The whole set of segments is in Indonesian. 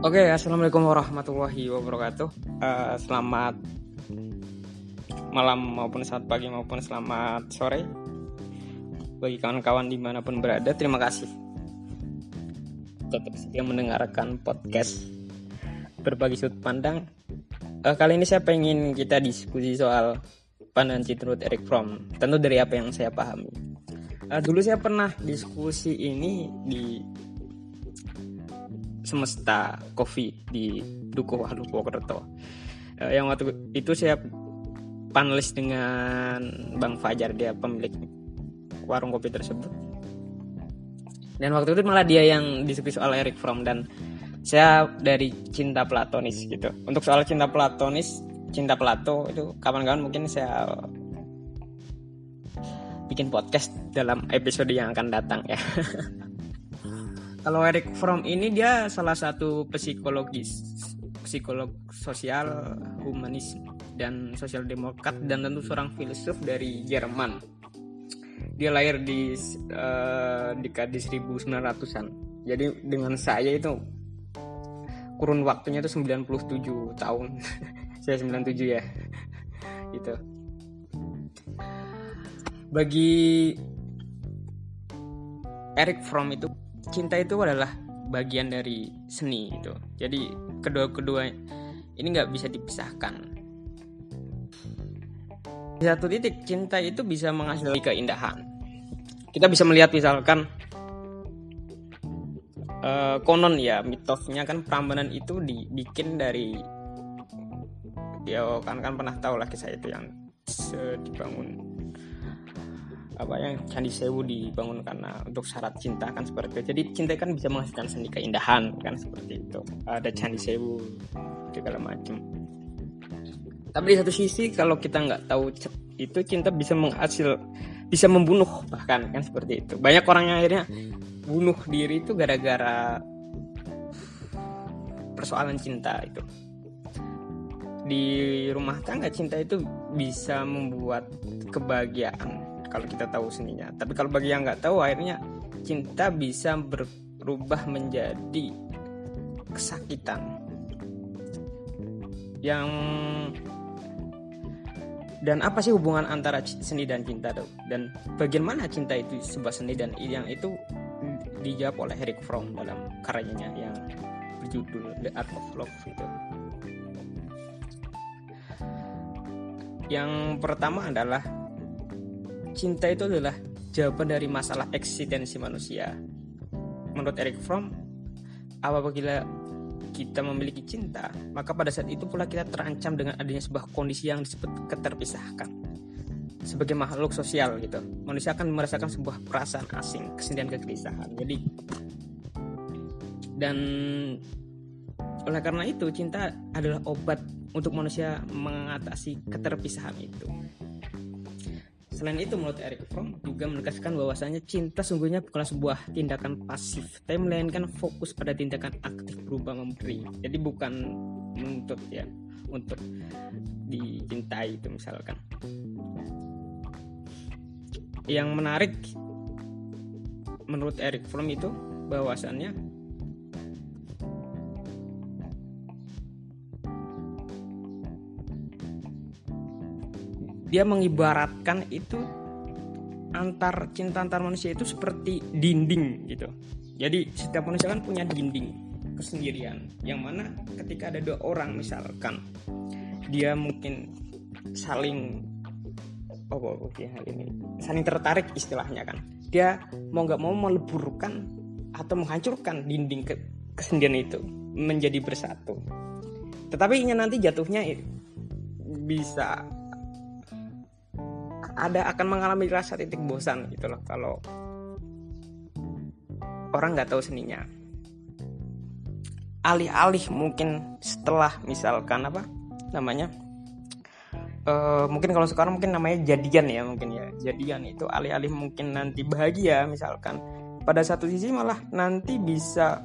Oke, assalamualaikum warahmatullahi wabarakatuh. Uh, selamat malam maupun selamat pagi maupun selamat sore bagi kawan-kawan di mana pun berada. Terima kasih tetap setia mendengarkan podcast berbagi sudut pandang. Uh, kali ini saya pengen kita diskusi soal pandangan Citrut Eric Fromm. Tentu dari apa yang saya pahami. Uh, dulu saya pernah diskusi ini di semesta coffee di Dukuh Walu Purwokerto. Uh, yang waktu itu saya panelis dengan Bang Fajar dia pemilik warung kopi tersebut. Dan waktu itu malah dia yang diskusi soal Eric Fromm dan saya dari cinta platonis gitu. Untuk soal cinta platonis, cinta Plato itu kawan-kawan mungkin saya bikin podcast dalam episode yang akan datang ya. Kalau Eric Fromm ini dia salah satu psikologis, psikolog sosial, humanis dan sosial demokrat dan tentu seorang filsuf dari Jerman. Dia lahir di uh, dekade 1900-an. Jadi dengan saya itu kurun waktunya itu 97 tahun. saya 97 ya. gitu bagi Eric Fromm itu cinta itu adalah bagian dari seni itu jadi kedua-kedua ini nggak bisa dipisahkan. Di satu titik cinta itu bisa menghasilkan keindahan. Kita bisa melihat misalkan uh, konon ya mitosnya kan Prambanan itu dibikin dari ya kan kan pernah tahu lah kisah itu yang dibangun apa yang Candi Sewu dibangun karena untuk syarat cinta kan seperti itu. Jadi cinta kan bisa menghasilkan seni keindahan kan seperti itu. Ada Candi Sewu segala macam. Tapi di satu sisi kalau kita nggak tahu itu cinta bisa menghasil bisa membunuh bahkan kan seperti itu. Banyak orang yang akhirnya bunuh diri itu gara-gara persoalan cinta itu. Di rumah tangga cinta itu bisa membuat kebahagiaan kalau kita tahu seninya. Tapi kalau bagi yang nggak tahu akhirnya cinta bisa berubah menjadi kesakitan. Yang dan apa sih hubungan antara seni dan cinta tuh dan bagaimana cinta itu sebuah seni dan yang itu dijawab oleh Eric Fromm dalam karyanya yang berjudul The Art of Love itu. Yang pertama adalah cinta itu adalah jawaban dari masalah eksistensi manusia. Menurut Eric Fromm, apabila kita memiliki cinta, maka pada saat itu pula kita terancam dengan adanya sebuah kondisi yang disebut keterpisahkan. Sebagai makhluk sosial gitu, manusia akan merasakan sebuah perasaan asing, kesendirian kegelisahan. Jadi dan oleh karena itu cinta adalah obat untuk manusia mengatasi keterpisahan itu. Selain itu, menurut Eric Fromm juga menegaskan bahwasanya cinta sungguhnya bukanlah sebuah tindakan pasif, tapi melainkan fokus pada tindakan aktif berupa memberi. Jadi bukan menuntut ya untuk dicintai itu misalkan. Yang menarik menurut Eric Fromm itu bahwasannya dia mengibaratkan itu antar cinta antar manusia itu seperti dinding gitu. Jadi setiap manusia kan punya dinding kesendirian. Yang mana ketika ada dua orang misalkan dia mungkin saling oh oke okay, hal ini saling tertarik istilahnya kan. Dia mau nggak mau meleburkan atau menghancurkan dinding ke kesendirian itu menjadi bersatu. Tetapi nanti jatuhnya bisa ada akan mengalami rasa titik bosan gitu loh kalau orang nggak tahu seninya. Alih-alih mungkin setelah misalkan apa namanya uh, mungkin kalau sekarang mungkin namanya jadian ya mungkin ya. Jadian itu alih-alih mungkin nanti bahagia misalkan. Pada satu sisi malah nanti bisa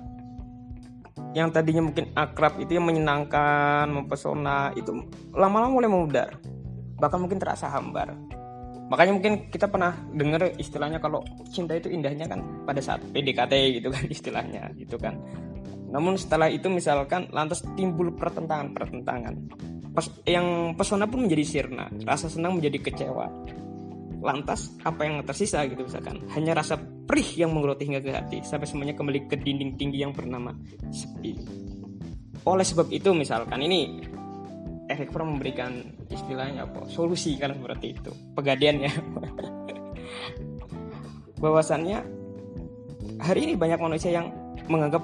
yang tadinya mungkin akrab itu yang menyenangkan mempesona itu lama-lama mulai memudar. Bahkan mungkin terasa hambar makanya mungkin kita pernah dengar istilahnya kalau cinta itu indahnya kan pada saat PDKT gitu kan istilahnya gitu kan. Namun setelah itu misalkan lantas timbul pertentangan-pertentangan. Pes yang pesona pun menjadi sirna rasa senang menjadi kecewa. Lantas apa yang tersisa gitu misalkan? Hanya rasa perih yang menggeroti hingga ke hati sampai semuanya kembali ke dinding tinggi yang bernama sepi. Oleh sebab itu misalkan ini Eric Fromm memberikan istilahnya apa? Solusi kan seperti itu. Pegadian ya. Bahwasannya hari ini banyak manusia yang menganggap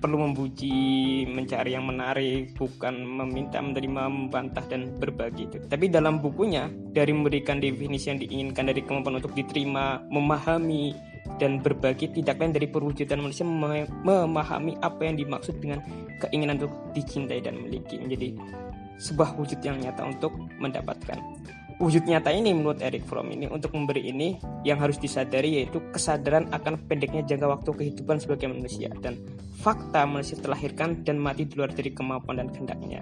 perlu memuji, mencari yang menarik, bukan meminta, menerima, membantah dan berbagi itu. Tapi dalam bukunya dari memberikan definisi yang diinginkan dari kemampuan untuk diterima, memahami dan berbagi tidak lain dari perwujudan manusia memahami apa yang dimaksud dengan keinginan untuk dicintai dan memiliki. Menjadi sebuah wujud yang nyata untuk mendapatkan. Wujud nyata ini menurut Eric Fromm ini untuk memberi ini yang harus disadari yaitu kesadaran akan pendeknya jangka waktu kehidupan sebagai manusia dan fakta manusia terlahirkan dan mati di luar dari kemampuan dan kehendaknya.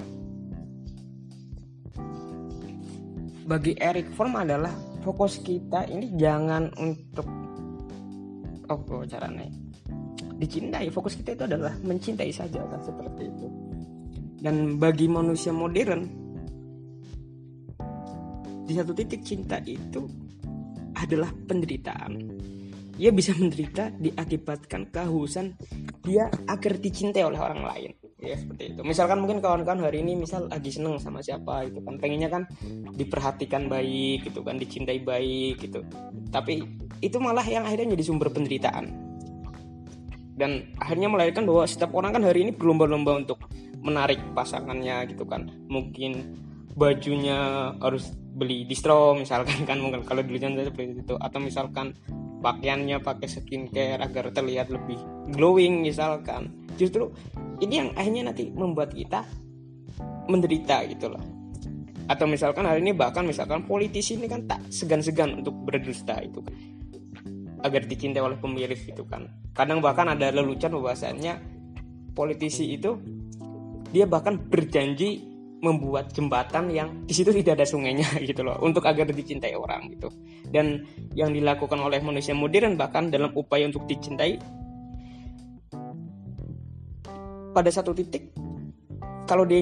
Bagi Eric Fromm adalah fokus kita ini jangan untuk oh caranya dicintai fokus kita itu adalah mencintai saja kan seperti itu dan bagi manusia modern di satu titik cinta itu adalah penderitaan. Ia bisa menderita diakibatkan kehausan dia agar dicintai oleh orang lain. Ya seperti itu. Misalkan mungkin kawan-kawan hari ini misal lagi seneng sama siapa itu kan pengennya kan diperhatikan baik gitu kan dicintai baik gitu. Tapi itu malah yang akhirnya jadi sumber penderitaan. Dan akhirnya melahirkan bahwa setiap orang kan hari ini berlomba-lomba untuk menarik pasangannya gitu kan. Mungkin bajunya harus beli distro misalkan kan. Mungkin kalau dulu contohnya seperti itu. Atau misalkan pakaiannya pakai skincare agar terlihat lebih glowing misalkan. Justru ini yang akhirnya nanti membuat kita menderita gitu loh. Atau misalkan hari ini bahkan misalkan politisi ini kan tak segan-segan untuk berdusta itu kan. Agar dicintai oleh pemilih gitu kan. Kadang bahkan ada lelucon bahwasannya politisi itu dia bahkan berjanji membuat jembatan yang di situ tidak ada sungainya gitu loh untuk agar dicintai orang gitu. Dan yang dilakukan oleh manusia modern bahkan dalam upaya untuk dicintai pada satu titik kalau dia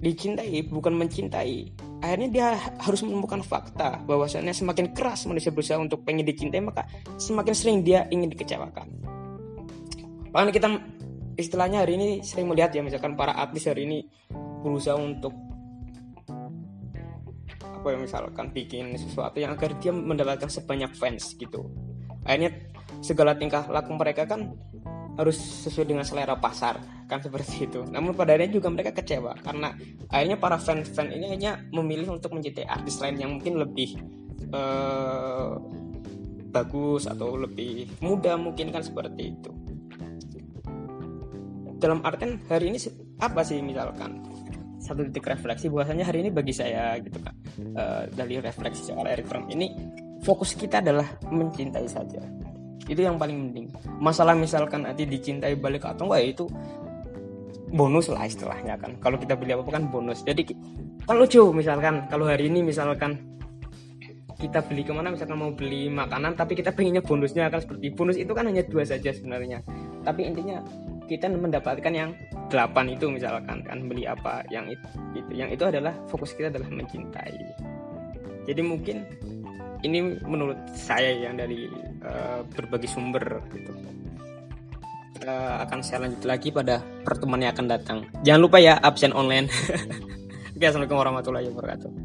dicintai bukan mencintai akhirnya dia harus menemukan fakta bahwasannya semakin keras manusia berusaha untuk pengen dicintai maka semakin sering dia ingin dikecewakan. Bahkan kita istilahnya hari ini sering melihat ya misalkan para artis hari ini berusaha untuk apa ya misalkan bikin sesuatu yang agar dia mendapatkan sebanyak fans gitu. Akhirnya segala tingkah laku mereka kan harus sesuai dengan selera pasar kan seperti itu. Namun pada akhirnya juga mereka kecewa karena akhirnya para fans-fans ini hanya memilih untuk mencintai artis lain yang mungkin lebih uh, bagus atau lebih muda mungkin kan seperti itu dalam artian hari ini apa sih misalkan? Satu titik refleksi bahwasanya hari ini bagi saya gitu kan uh, dari refleksi soal Eric Fromm ini fokus kita adalah mencintai saja. Itu yang paling penting. Masalah misalkan nanti dicintai balik atau enggak ya itu bonus lah istilahnya kan. Kalau kita beli apa, apa kan bonus. Jadi kan lucu misalkan kalau hari ini misalkan kita beli ke mana misalkan mau beli makanan tapi kita pengennya bonusnya kan seperti bonus itu kan hanya dua saja sebenarnya. Tapi intinya kita mendapatkan yang delapan itu misalkan kan beli apa yang itu, itu. Yang itu adalah fokus kita adalah mencintai. Jadi mungkin ini menurut saya yang dari uh, berbagai sumber gitu. Uh, akan saya lanjut lagi pada pertemuan yang akan datang. Jangan lupa ya absen online. Oke, assalamualaikum warahmatullahi wabarakatuh